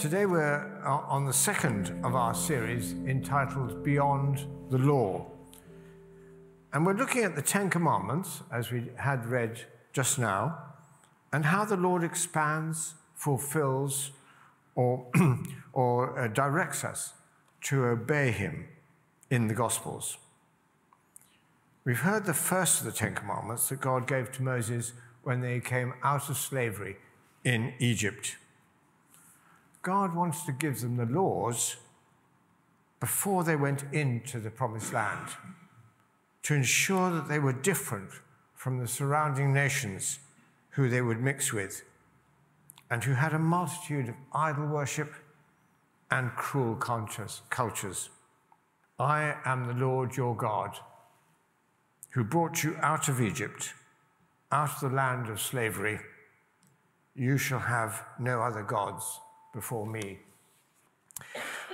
Today we're on the second of our series entitled Beyond the Law. And we're looking at the Ten Commandments, as we had read just now, and how the Lord expands, fulfills, or, or uh, directs us to obey Him in the Gospels. We've heard the first of the Ten Commandments that God gave to Moses when they came out of slavery in Egypt. God wants to give them the laws before they went into the promised land to ensure that they were different from the surrounding nations who they would mix with and who had a multitude of idol worship and cruel cultures. I am the Lord your God who brought you out of Egypt, out of the land of slavery. You shall have no other gods before me.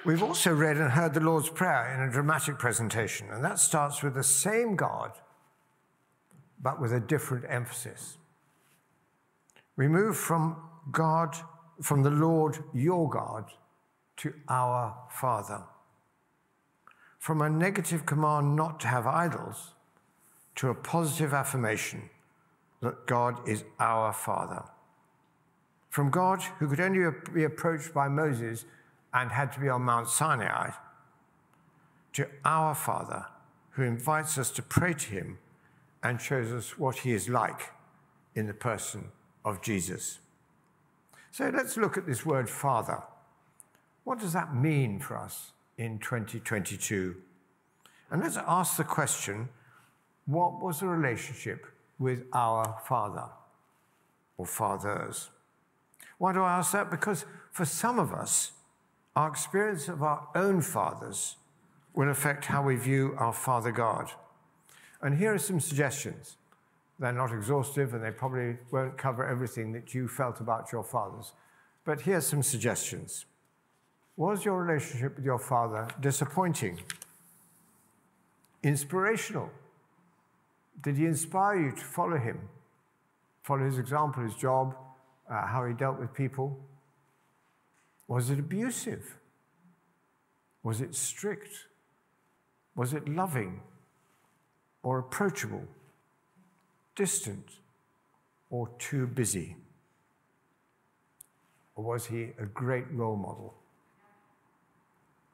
We've also read and heard the Lord's Prayer in a dramatic presentation, and that starts with the same God, but with a different emphasis. We move from God, from the Lord your God, to our Father. From a negative command not to have idols to a positive affirmation that God is our Father. From God, who could only be approached by Moses and had to be on Mount Sinai, to our Father, who invites us to pray to him and shows us what he is like in the person of Jesus. So let's look at this word Father. What does that mean for us in 2022? And let's ask the question what was the relationship with our Father or fathers? Why do I ask that? Because for some of us, our experience of our own fathers will affect how we view our Father God. And here are some suggestions. They're not exhaustive and they probably won't cover everything that you felt about your fathers. But here are some suggestions. Was your relationship with your father disappointing? Inspirational? Did he inspire you to follow him? Follow his example, his job, uh, how he dealt with people? Was it abusive? Was it strict? Was it loving or approachable, distant or too busy? Or was he a great role model?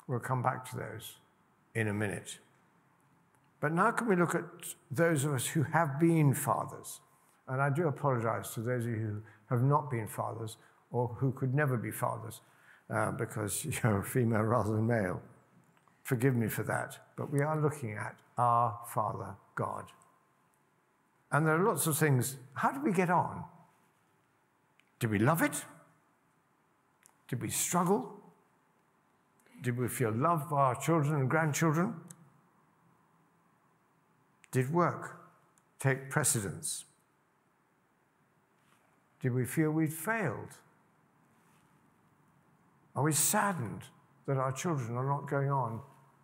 We'll come back to those in a minute. But now, can we look at those of us who have been fathers? And I do apologize to those of you who have not been fathers or who could never be fathers uh, because you're female rather than male. Forgive me for that. But we are looking at our Father God. And there are lots of things. How did we get on? Did we love it? Did we struggle? Did we feel loved by our children and grandchildren? Did work take precedence? Did we feel we'd failed? Are we saddened that our children are not going on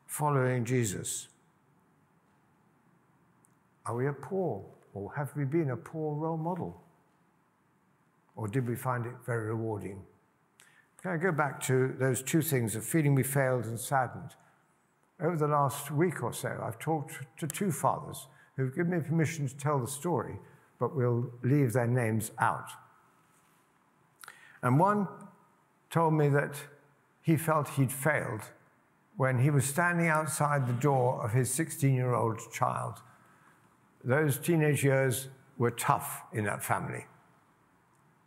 following Jesus? Are we a poor, or have we been a poor role model? Or did we find it very rewarding? Can I go back to those two things of feeling we failed and saddened? Over the last week or so, I've talked to two fathers who've given me permission to tell the story, but we'll leave their names out. And one told me that he felt he'd failed when he was standing outside the door of his 16 year old child. Those teenage years were tough in that family.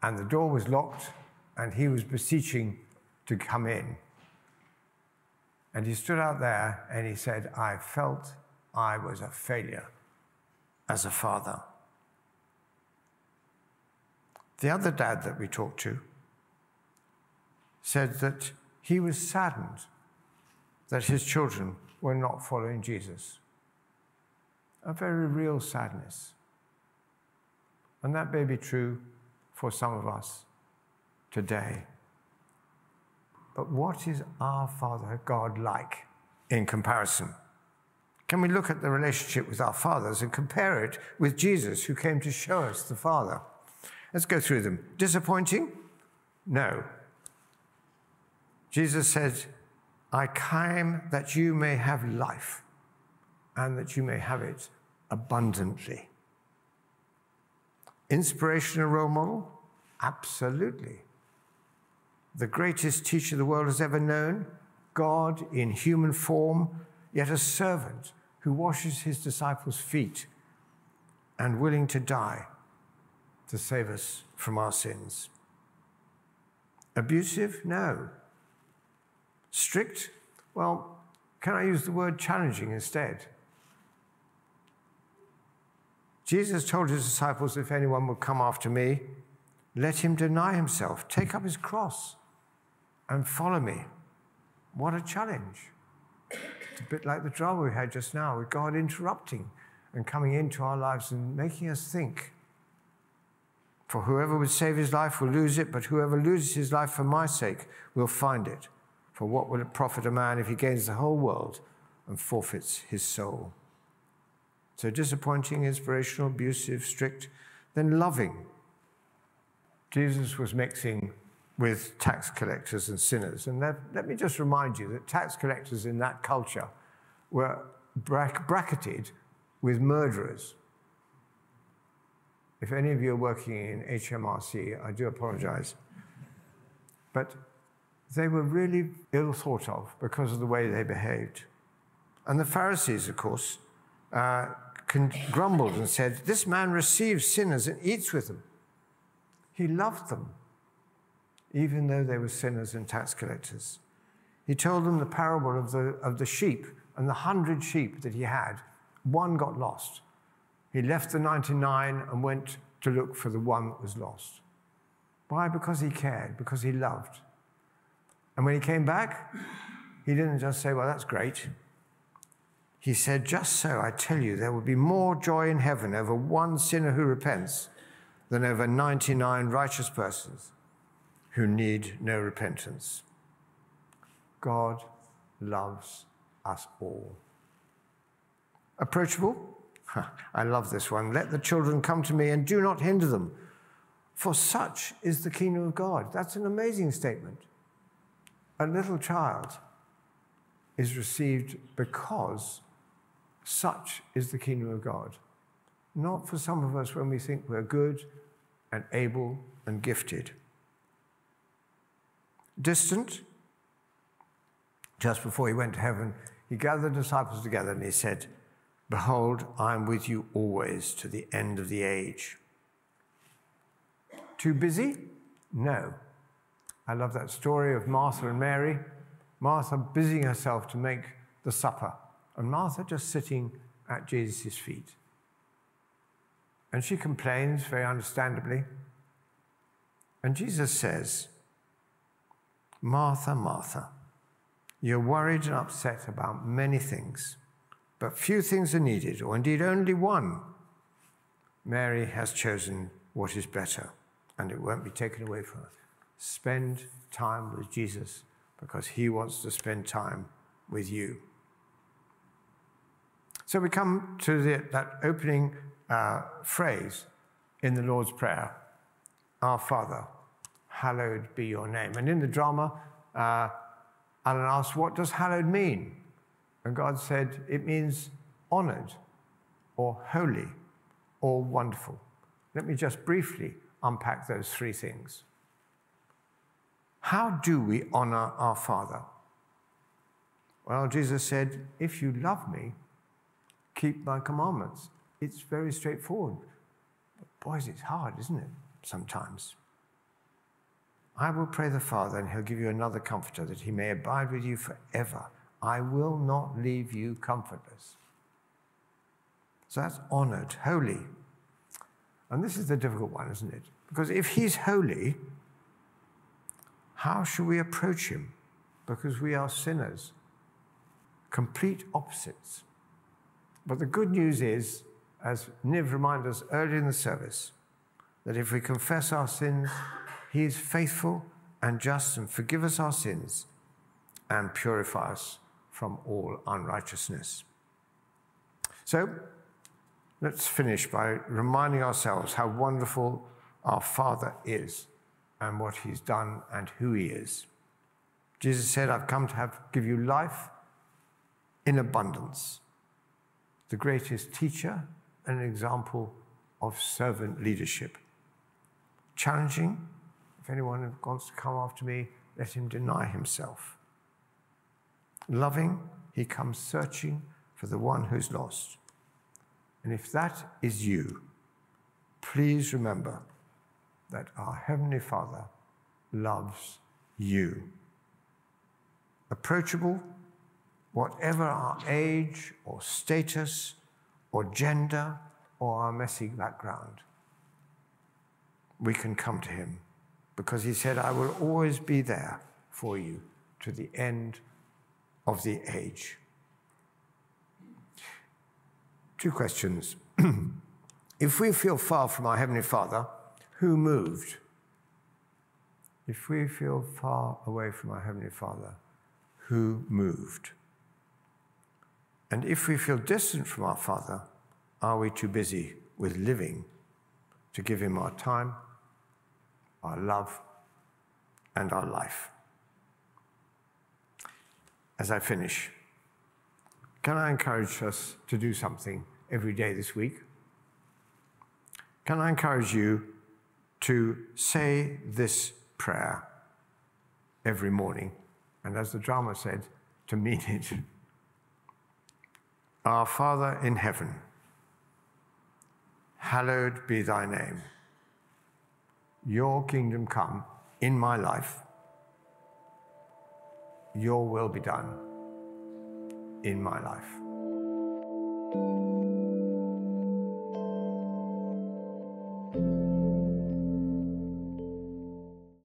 And the door was locked, and he was beseeching to come in. And he stood out there and he said, I felt I was a failure as a father. The other dad that we talked to said that he was saddened that his children were not following Jesus. A very real sadness. And that may be true for some of us today. But what is our Father God like in comparison? Can we look at the relationship with our fathers and compare it with Jesus, who came to show us the Father? Let's go through them. Disappointing? No. Jesus said, I came that you may have life and that you may have it abundantly. Inspirational role model? Absolutely. The greatest teacher the world has ever known, God in human form, yet a servant who washes his disciples' feet and willing to die to save us from our sins. Abusive? No. Strict? Well, can I use the word challenging instead? Jesus told his disciples, If anyone would come after me, let him deny himself, take up his cross, and follow me. What a challenge. It's a bit like the drama we had just now with God interrupting and coming into our lives and making us think. For whoever would save his life will lose it, but whoever loses his life for my sake will find it. For what will it profit a man if he gains the whole world and forfeits his soul? So disappointing, inspirational, abusive, strict, then loving. Jesus was mixing with tax collectors and sinners. And let, me just remind you that tax collectors in that culture were bracketed with murderers. If any of you are working in HMRC, I do apologize. But they were really ill thought of because of the way they behaved. And the Pharisees, of course, uh, grumbled and said, This man receives sinners and eats with them. He loved them, even though they were sinners and tax collectors. He told them the parable of the, of the sheep and the hundred sheep that he had. One got lost. He left the 99 and went to look for the one that was lost. Why? Because he cared, because he loved. And when he came back, he didn't just say, Well, that's great. He said, Just so, I tell you, there will be more joy in heaven over one sinner who repents than over 99 righteous persons who need no repentance. God loves us all. Approachable? I love this one. Let the children come to me and do not hinder them, for such is the kingdom of God. That's an amazing statement. A little child is received because such is the kingdom of God. Not for some of us when we think we're good and able and gifted. Distant, just before he went to heaven, he gathered the disciples together and he said, Behold, I am with you always to the end of the age. Too busy? No. I love that story of Martha and Mary. Martha busying herself to make the supper and Martha just sitting at Jesus' feet. And she complains very understandably. And Jesus says, Martha, Martha, you're worried and upset about many things, but few things are needed, or indeed only one. Mary has chosen what is better, and it won't be taken away from her. Spend time with Jesus because he wants to spend time with you. So we come to the, that opening uh, phrase in the Lord's Prayer Our Father, hallowed be your name. And in the drama, uh, Alan asked, What does hallowed mean? And God said, It means honored or holy or wonderful. Let me just briefly unpack those three things. How do we honor our Father? Well, Jesus said, If you love me, keep my commandments. It's very straightforward. But boys, it's hard, isn't it? Sometimes. I will pray the Father, and he'll give you another comforter that he may abide with you forever. I will not leave you comfortless. So that's honored, holy. And this is the difficult one, isn't it? Because if he's holy, how should we approach him? Because we are sinners, complete opposites. But the good news is, as Niv reminded us earlier in the service, that if we confess our sins, he is faithful and just and forgive us our sins and purify us from all unrighteousness. So let's finish by reminding ourselves how wonderful our Father is and what he's done and who he is. Jesus said, I've come to have, give you life in abundance. The greatest teacher and an example of servant leadership. Challenging, if anyone wants to come after me, let him deny himself. Loving, he comes searching for the one who's lost. And if that is you, please remember that our Heavenly Father loves you. Approachable, whatever our age or status or gender or our messy background, we can come to Him because He said, I will always be there for you to the end of the age. Two questions. if we feel far from our Heavenly Father, who moved? If we feel far away from our Heavenly Father, who moved? And if we feel distant from our Father, are we too busy with living to give Him our time, our love, and our life? As I finish, can I encourage us to do something every day this week? Can I encourage you to say this prayer every morning? And as the drama said, to mean it. Our Father in heaven, hallowed be thy name. Your kingdom come in my life. Your will be done in my life.